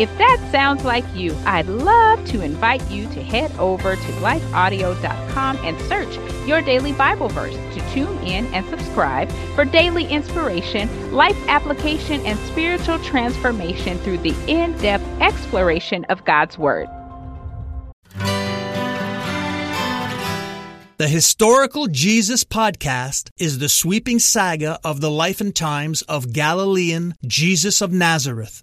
If that sounds like you, I'd love to invite you to head over to lifeaudio.com and search your daily Bible verse to tune in and subscribe for daily inspiration, life application, and spiritual transformation through the in depth exploration of God's Word. The Historical Jesus podcast is the sweeping saga of the life and times of Galilean Jesus of Nazareth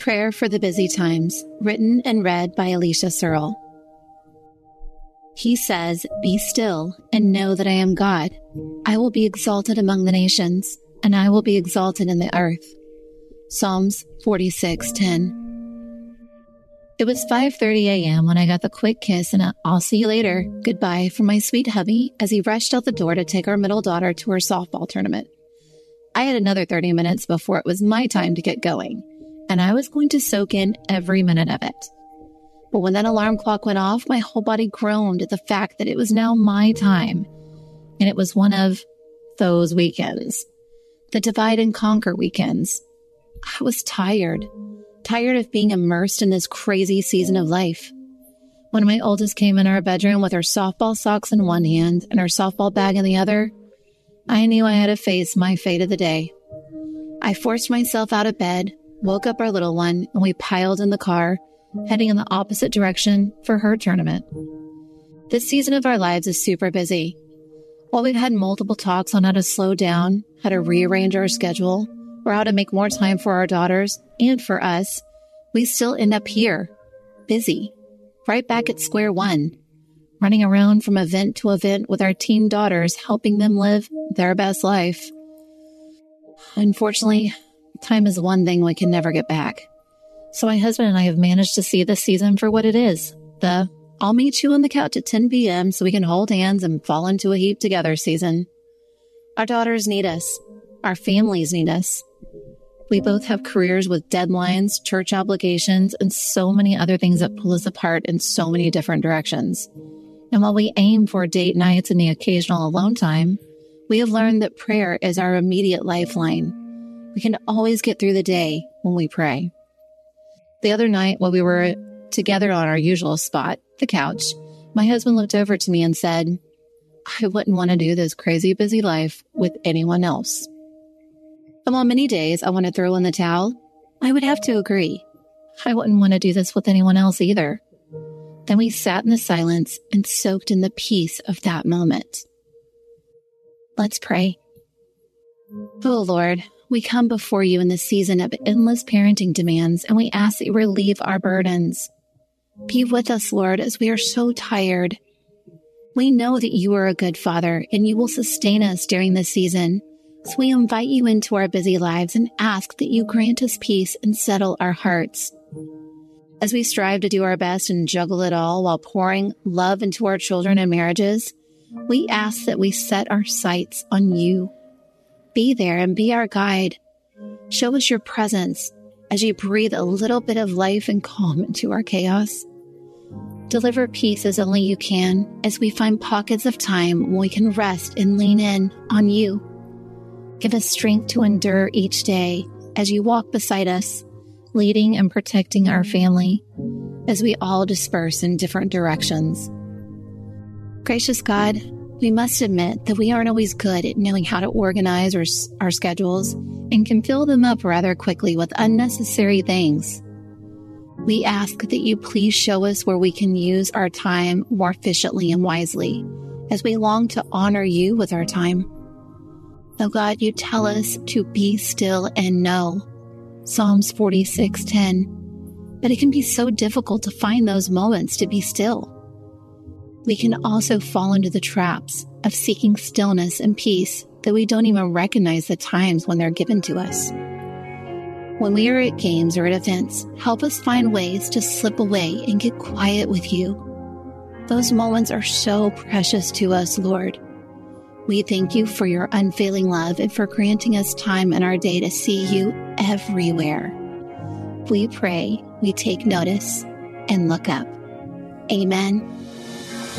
Prayer for the busy times, written and read by Alicia Searl. He says, Be still and know that I am God. I will be exalted among the nations, and I will be exalted in the earth. Psalms 46:10. It was 5:30 a.m. when I got the quick kiss and a "I'll see you later" goodbye from my sweet hubby as he rushed out the door to take our middle daughter to her softball tournament. I had another 30 minutes before it was my time to get going and I was going to soak in every minute of it. But when that alarm clock went off, my whole body groaned at the fact that it was now my time. And it was one of those weekends, the divide and conquer weekends. I was tired, tired of being immersed in this crazy season of life. When my oldest came in our bedroom with her softball socks in one hand and her softball bag in the other, I knew I had to face my fate of the day. I forced myself out of bed, woke up our little one, and we piled in the car, heading in the opposite direction for her tournament. This season of our lives is super busy. While we've had multiple talks on how to slow down, how to rearrange our schedule, or how to make more time for our daughters and for us, we still end up here, busy, right back at square one, running around from event to event with our teen daughters, helping them live their best life. Unfortunately, Time is one thing we can never get back. So my husband and I have managed to see this season for what it is. The I'll meet you on the couch at 10 p.m. so we can hold hands and fall into a heap together season. Our daughters need us. Our families need us. We both have careers with deadlines, church obligations, and so many other things that pull us apart in so many different directions. And while we aim for date nights and the occasional alone time, we have learned that prayer is our immediate lifeline we can always get through the day when we pray. The other night, while we were together on our usual spot, the couch, my husband looked over to me and said, I wouldn't want to do this crazy busy life with anyone else. And while many days I want to throw in the towel, I would have to agree. I wouldn't want to do this with anyone else either. Then we sat in the silence and soaked in the peace of that moment. Let's pray. Oh Lord, we come before you in this season of endless parenting demands and we ask that you relieve our burdens. Be with us, Lord, as we are so tired. We know that you are a good father and you will sustain us during this season. So we invite you into our busy lives and ask that you grant us peace and settle our hearts. As we strive to do our best and juggle it all while pouring love into our children and marriages, we ask that we set our sights on you be there and be our guide. Show us your presence as you breathe a little bit of life and calm into our chaos. Deliver peace as only you can as we find pockets of time when we can rest and lean in on you. Give us strength to endure each day as you walk beside us, leading and protecting our family as we all disperse in different directions. Gracious God, we must admit that we aren't always good at knowing how to organize our, our schedules and can fill them up rather quickly with unnecessary things. We ask that you please show us where we can use our time more efficiently and wisely as we long to honor you with our time. Oh God, you tell us to be still and know. Psalms 46:10. But it can be so difficult to find those moments to be still. We can also fall into the traps of seeking stillness and peace that we don't even recognize the times when they're given to us. When we are at games or at events, help us find ways to slip away and get quiet with you. Those moments are so precious to us, Lord. We thank you for your unfailing love and for granting us time in our day to see you everywhere. We pray, we take notice, and look up. Amen.